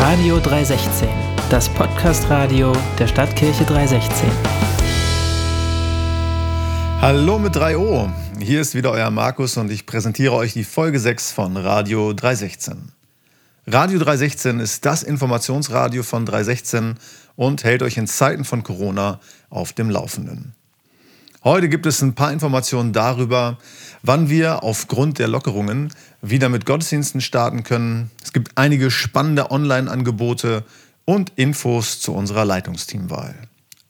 Radio 316, das Podcast-Radio der Stadtkirche 316. Hallo mit 3O. Hier ist wieder euer Markus und ich präsentiere euch die Folge 6 von Radio 316. Radio 316 ist das Informationsradio von 316 und hält euch in Zeiten von Corona auf dem Laufenden. Heute gibt es ein paar Informationen darüber, wann wir aufgrund der Lockerungen wieder mit Gottesdiensten starten können. Es gibt einige spannende Online-Angebote und Infos zu unserer Leitungsteamwahl.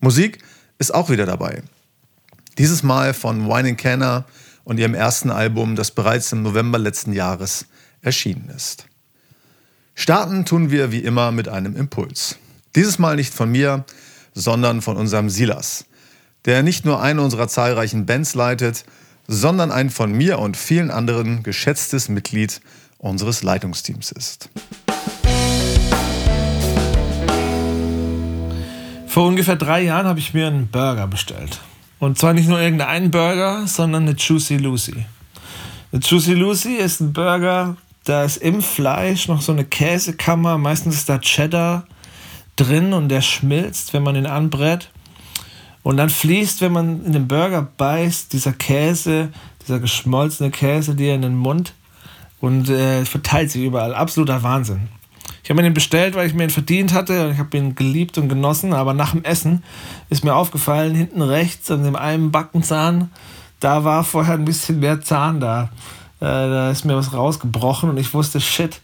Musik ist auch wieder dabei. Dieses Mal von Wine Canner und ihrem ersten Album, das bereits im November letzten Jahres erschienen ist. Starten tun wir wie immer mit einem Impuls. Dieses Mal nicht von mir, sondern von unserem Silas, der nicht nur eine unserer zahlreichen Bands leitet, sondern ein von mir und vielen anderen geschätztes Mitglied unseres Leitungsteams ist. Vor ungefähr drei Jahren habe ich mir einen Burger bestellt. Und zwar nicht nur irgendeinen Burger, sondern eine Juicy Lucy. Eine Juicy Lucy ist ein Burger, da ist im Fleisch noch so eine Käsekammer, meistens ist da Cheddar drin und der schmilzt, wenn man ihn anbrät. Und dann fließt, wenn man in den Burger beißt, dieser Käse, dieser geschmolzene Käse dir in den Mund und äh, verteilt sich überall. Absoluter Wahnsinn. Ich habe mir den bestellt, weil ich mir ihn verdient hatte und ich habe ihn geliebt und genossen, aber nach dem Essen ist mir aufgefallen, hinten rechts an dem einen Backenzahn, da war vorher ein bisschen mehr Zahn da. Äh, da ist mir was rausgebrochen und ich wusste, shit,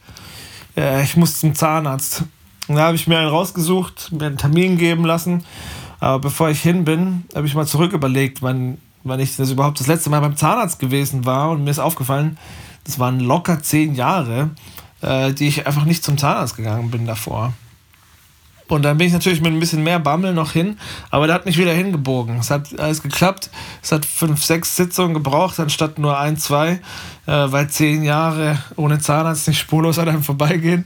äh, ich muss zum Zahnarzt. Und da habe ich mir einen rausgesucht, mir einen Termin geben lassen. Aber bevor ich hin bin, habe ich mal zurück überlegt, wann, wann ich das überhaupt das letzte Mal beim Zahnarzt gewesen war. Und mir ist aufgefallen, das waren locker zehn Jahre, äh, die ich einfach nicht zum Zahnarzt gegangen bin davor. Und dann bin ich natürlich mit ein bisschen mehr Bammel noch hin, aber der hat mich wieder hingebogen. Es hat alles geklappt. Es hat fünf, sechs Sitzungen gebraucht, anstatt nur ein, zwei, äh, weil zehn Jahre ohne Zahnarzt nicht spurlos an einem vorbeigehen.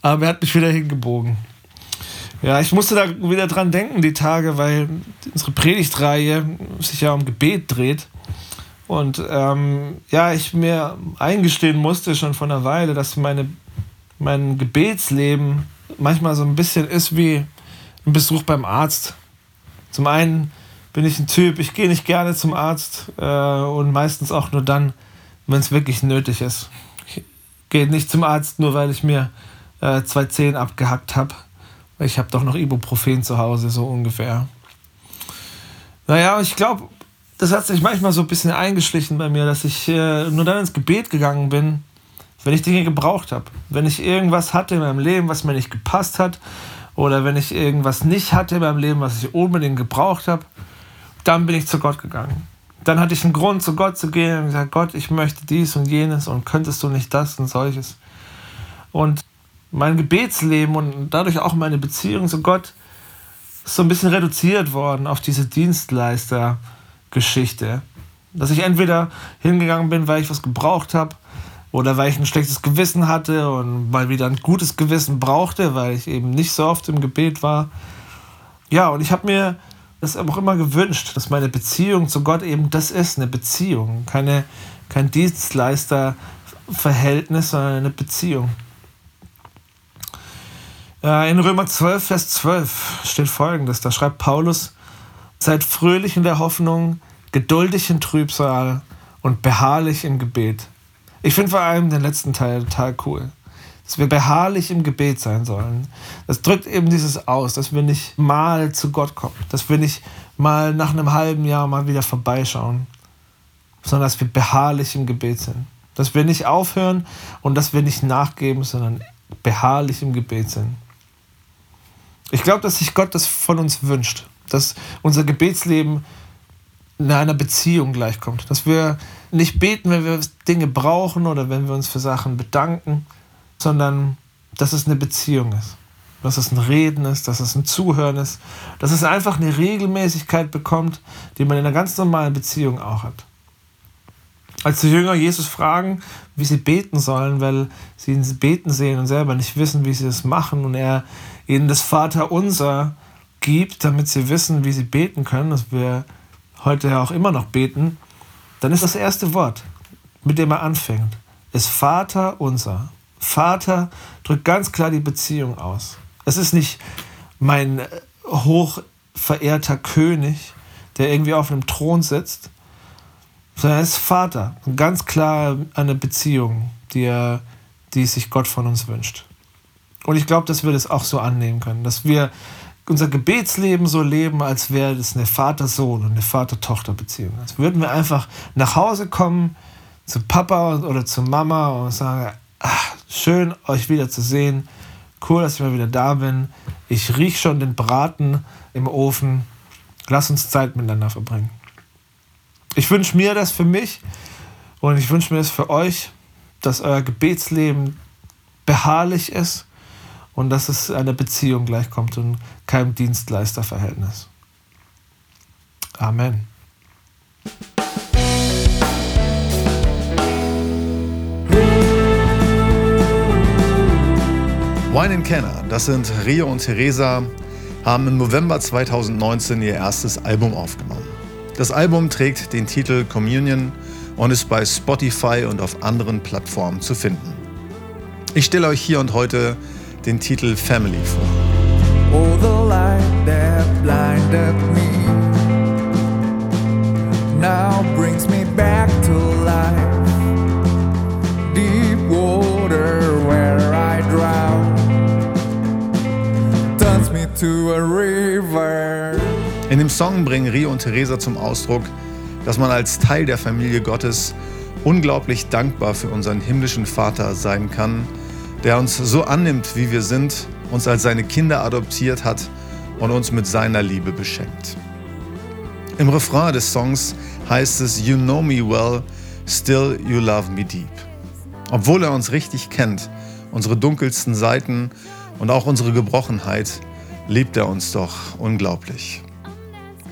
Aber er hat mich wieder hingebogen. Ja, ich musste da wieder dran denken, die Tage, weil unsere Predigtreihe sich ja um Gebet dreht. Und ähm, ja, ich mir eingestehen musste schon vor einer Weile, dass meine, mein Gebetsleben manchmal so ein bisschen ist wie ein Besuch beim Arzt. Zum einen bin ich ein Typ, ich gehe nicht gerne zum Arzt äh, und meistens auch nur dann, wenn es wirklich nötig ist. Ich gehe nicht zum Arzt, nur weil ich mir äh, zwei Zehen abgehackt habe. Ich habe doch noch Ibuprofen zu Hause, so ungefähr. Naja, ich glaube, das hat sich manchmal so ein bisschen eingeschlichen bei mir, dass ich äh, nur dann ins Gebet gegangen bin, wenn ich Dinge gebraucht habe. Wenn ich irgendwas hatte in meinem Leben, was mir nicht gepasst hat, oder wenn ich irgendwas nicht hatte in meinem Leben, was ich unbedingt gebraucht habe, dann bin ich zu Gott gegangen. Dann hatte ich einen Grund, zu Gott zu gehen und gesagt, Gott, ich möchte dies und jenes und könntest du nicht das und solches. Und mein Gebetsleben und dadurch auch meine Beziehung zu Gott ist so ein bisschen reduziert worden auf diese Dienstleister-Geschichte. Dass ich entweder hingegangen bin, weil ich was gebraucht habe, oder weil ich ein schlechtes Gewissen hatte und mal wieder ein gutes Gewissen brauchte, weil ich eben nicht so oft im Gebet war. Ja, und ich habe mir das auch immer gewünscht, dass meine Beziehung zu Gott eben das ist, eine Beziehung, keine, kein Dienstleisterverhältnis, sondern eine Beziehung. In Römer 12, Vers 12 steht folgendes: Da schreibt Paulus: Seid fröhlich in der Hoffnung, geduldig in Trübsal und beharrlich im Gebet. Ich finde vor allem den letzten Teil total cool. Dass wir beharrlich im Gebet sein sollen. Das drückt eben dieses aus, dass wir nicht mal zu Gott kommen. Dass wir nicht mal nach einem halben Jahr mal wieder vorbeischauen. Sondern dass wir beharrlich im Gebet sind. Dass wir nicht aufhören und dass wir nicht nachgeben, sondern beharrlich im Gebet sind. Ich glaube, dass sich Gott das von uns wünscht, dass unser Gebetsleben in einer Beziehung gleichkommt, dass wir nicht beten, wenn wir Dinge brauchen oder wenn wir uns für Sachen bedanken, sondern dass es eine Beziehung ist, dass es ein Reden ist, dass es ein Zuhören ist, dass es einfach eine Regelmäßigkeit bekommt, die man in einer ganz normalen Beziehung auch hat. Als die Jünger Jesus fragen, wie sie beten sollen, weil sie ihn beten sehen und selber nicht wissen, wie sie es machen und er ihnen das Vaterunser gibt, damit sie wissen, wie sie beten können, dass wir heute ja auch immer noch beten, dann ist das erste Wort, mit dem er anfängt, ist Vater unser. Vater drückt ganz klar die Beziehung aus. Es ist nicht mein hochverehrter König, der irgendwie auf einem Thron sitzt, sondern er ist Vater. Ganz klar eine Beziehung, die, er, die sich Gott von uns wünscht. Und ich glaube, dass wir das auch so annehmen können, dass wir unser Gebetsleben so leben, als wäre das eine Vater-Sohn und eine Vater-Tochter-Beziehung. Als würden wir einfach nach Hause kommen zu Papa oder zu Mama und sagen, ach, schön euch wieder zu sehen, cool, dass ich mal wieder da bin. Ich rieche schon den Braten im Ofen. Lass uns Zeit miteinander verbringen. Ich wünsche mir das für mich und ich wünsche mir das für euch, dass euer Gebetsleben beharrlich ist und dass es einer Beziehung gleichkommt und keinem Dienstleisterverhältnis. Amen. Wine and Kenner, das sind Rio und Theresa, haben im November 2019 ihr erstes Album aufgenommen. Das Album trägt den Titel Communion und ist bei Spotify und auf anderen Plattformen zu finden. Ich stelle euch hier und heute den Titel Family vor. Oh, the light that blinded me now brings me back to life. Deep water where I drown turns me to a river. In dem Song bringen Rio und Theresa zum Ausdruck, dass man als Teil der Familie Gottes unglaublich dankbar für unseren himmlischen Vater sein kann der uns so annimmt, wie wir sind, uns als seine Kinder adoptiert hat und uns mit seiner Liebe beschenkt. Im Refrain des Songs heißt es You know me well, still you love me deep. Obwohl er uns richtig kennt, unsere dunkelsten Seiten und auch unsere Gebrochenheit, liebt er uns doch unglaublich.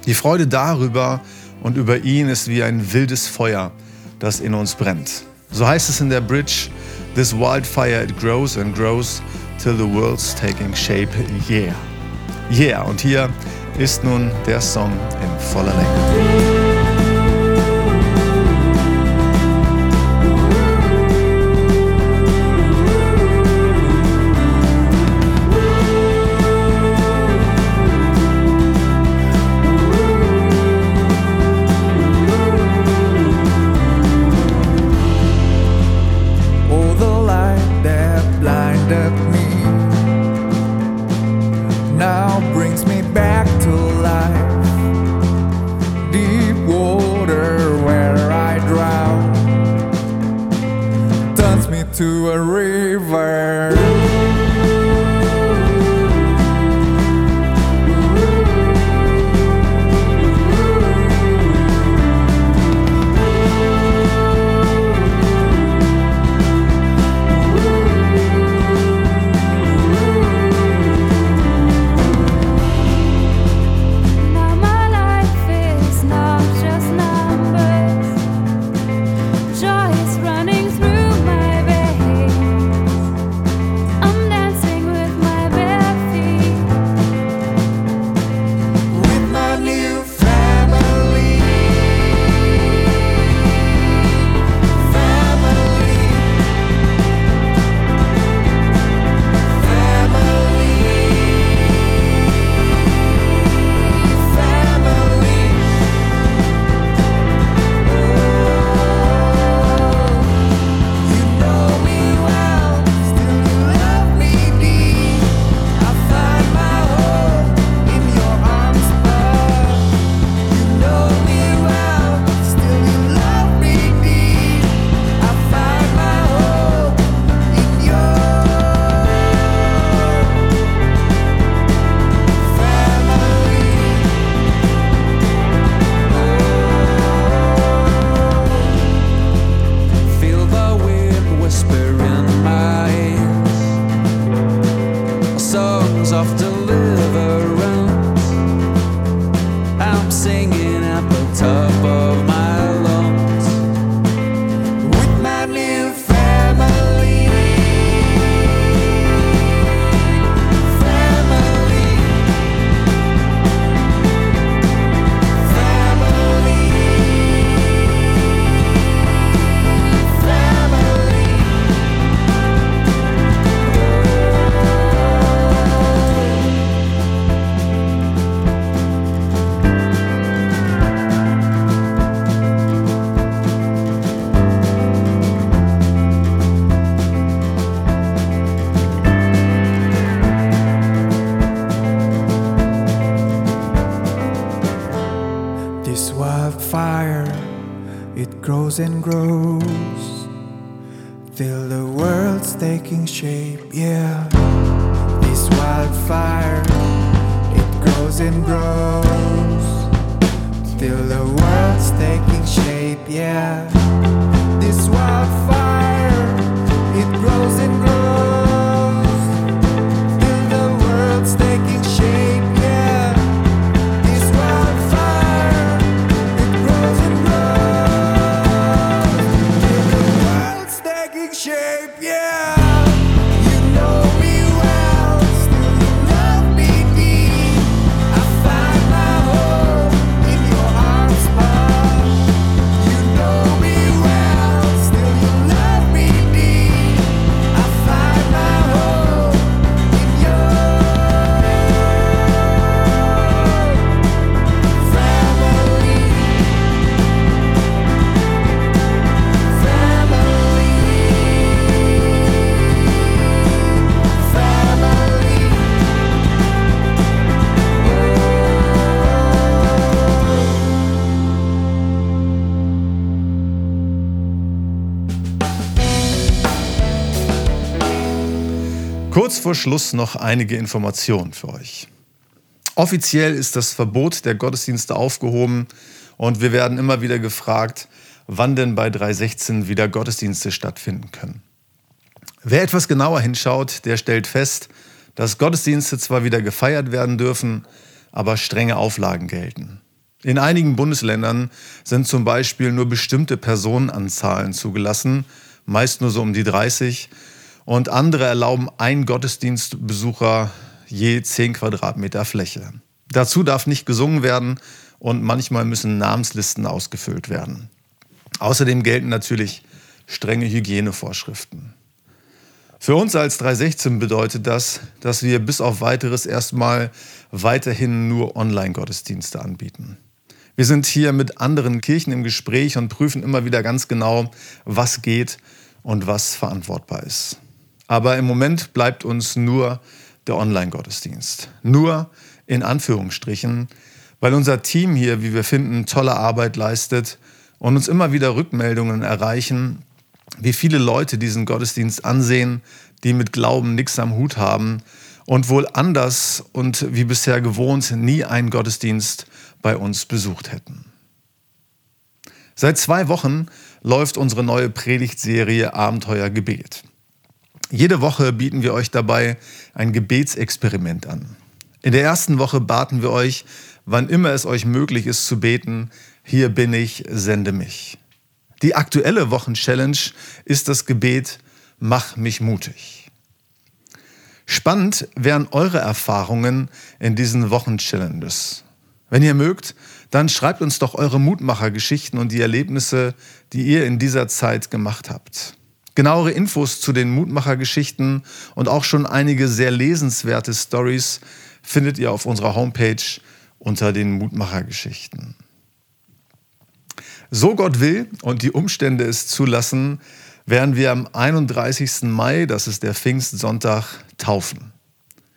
Die Freude darüber und über ihn ist wie ein wildes Feuer, das in uns brennt. So heißt es in der Bridge, This wildfire it grows and grows till the world's taking shape. Yeah. Yeah. Und hier ist nun der Song in voller Länge. It grows and grows till the world's taking shape. Yeah, this wildfire, it grows and grows till the world's taking shape. Yeah, vor Schluss noch einige Informationen für euch. Offiziell ist das Verbot der Gottesdienste aufgehoben und wir werden immer wieder gefragt, wann denn bei 316 wieder Gottesdienste stattfinden können. Wer etwas genauer hinschaut, der stellt fest, dass Gottesdienste zwar wieder gefeiert werden dürfen, aber strenge Auflagen gelten. In einigen Bundesländern sind zum Beispiel nur bestimmte Personenanzahlen zugelassen, meist nur so um die 30, und andere erlauben einen Gottesdienstbesucher je 10 Quadratmeter Fläche. Dazu darf nicht gesungen werden und manchmal müssen Namenslisten ausgefüllt werden. Außerdem gelten natürlich strenge Hygienevorschriften. Für uns als 316 bedeutet das, dass wir bis auf weiteres erstmal weiterhin nur Online-Gottesdienste anbieten. Wir sind hier mit anderen Kirchen im Gespräch und prüfen immer wieder ganz genau, was geht und was verantwortbar ist. Aber im Moment bleibt uns nur der Online-Gottesdienst. Nur in Anführungsstrichen, weil unser Team hier, wie wir finden, tolle Arbeit leistet und uns immer wieder Rückmeldungen erreichen, wie viele Leute diesen Gottesdienst ansehen, die mit Glauben nichts am Hut haben und wohl anders und wie bisher gewohnt nie einen Gottesdienst bei uns besucht hätten. Seit zwei Wochen läuft unsere neue Predigtserie Abenteuer Gebet. Jede Woche bieten wir euch dabei ein Gebetsexperiment an. In der ersten Woche baten wir euch, wann immer es euch möglich ist zu beten, hier bin ich, sende mich. Die aktuelle Wochenchallenge ist das Gebet, mach mich mutig. Spannend wären eure Erfahrungen in diesen Wochenchallenges. Wenn ihr mögt, dann schreibt uns doch eure Mutmachergeschichten und die Erlebnisse, die ihr in dieser Zeit gemacht habt. Genauere Infos zu den Mutmachergeschichten und auch schon einige sehr lesenswerte Stories findet ihr auf unserer Homepage unter den Mutmachergeschichten. So Gott will und die Umstände es zulassen, werden wir am 31. Mai, das ist der Pfingstsonntag, taufen.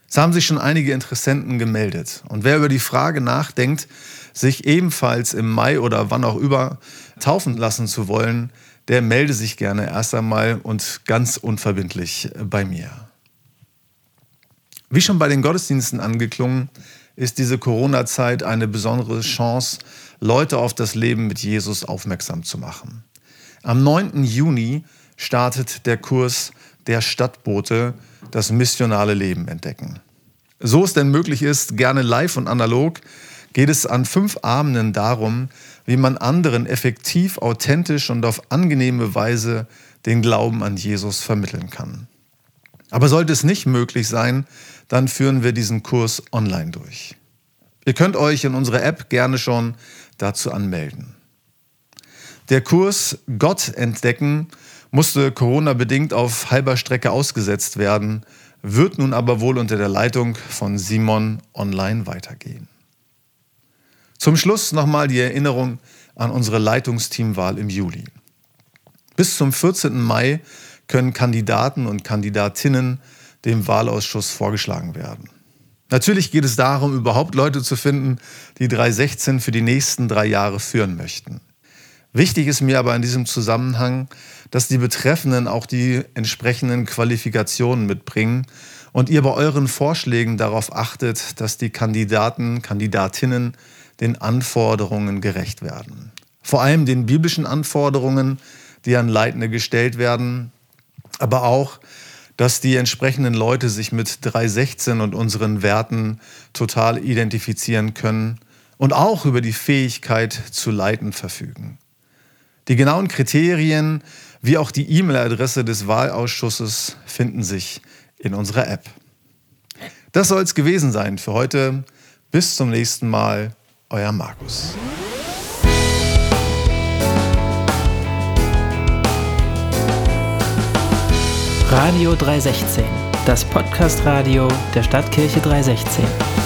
Es haben sich schon einige Interessenten gemeldet. Und wer über die Frage nachdenkt, sich ebenfalls im Mai oder wann auch über taufen lassen zu wollen, der melde sich gerne erst einmal und ganz unverbindlich bei mir. Wie schon bei den Gottesdiensten angeklungen, ist diese Corona-Zeit eine besondere Chance, Leute auf das Leben mit Jesus aufmerksam zu machen. Am 9. Juni startet der Kurs Der Stadtbote, das missionale Leben entdecken. So es denn möglich ist, gerne live und analog, geht es an fünf Abenden darum, wie man anderen effektiv, authentisch und auf angenehme Weise den Glauben an Jesus vermitteln kann. Aber sollte es nicht möglich sein, dann führen wir diesen Kurs online durch. Ihr könnt euch in unserer App gerne schon dazu anmelden. Der Kurs Gott entdecken musste Corona-bedingt auf halber Strecke ausgesetzt werden, wird nun aber wohl unter der Leitung von Simon online weitergehen. Zum Schluss nochmal die Erinnerung an unsere Leitungsteamwahl im Juli. Bis zum 14. Mai können Kandidaten und Kandidatinnen dem Wahlausschuss vorgeschlagen werden. Natürlich geht es darum, überhaupt Leute zu finden, die 316 für die nächsten drei Jahre führen möchten. Wichtig ist mir aber in diesem Zusammenhang, dass die Betreffenden auch die entsprechenden Qualifikationen mitbringen und ihr bei euren Vorschlägen darauf achtet, dass die Kandidaten, Kandidatinnen den Anforderungen gerecht werden. Vor allem den biblischen Anforderungen, die an Leitende gestellt werden, aber auch, dass die entsprechenden Leute sich mit 316 und unseren Werten total identifizieren können und auch über die Fähigkeit zu leiten verfügen. Die genauen Kriterien wie auch die E-Mail-Adresse des Wahlausschusses finden sich in unserer App. Das soll es gewesen sein für heute. Bis zum nächsten Mal, euer Markus. Radio 316, das Podcast-Radio der Stadtkirche 316.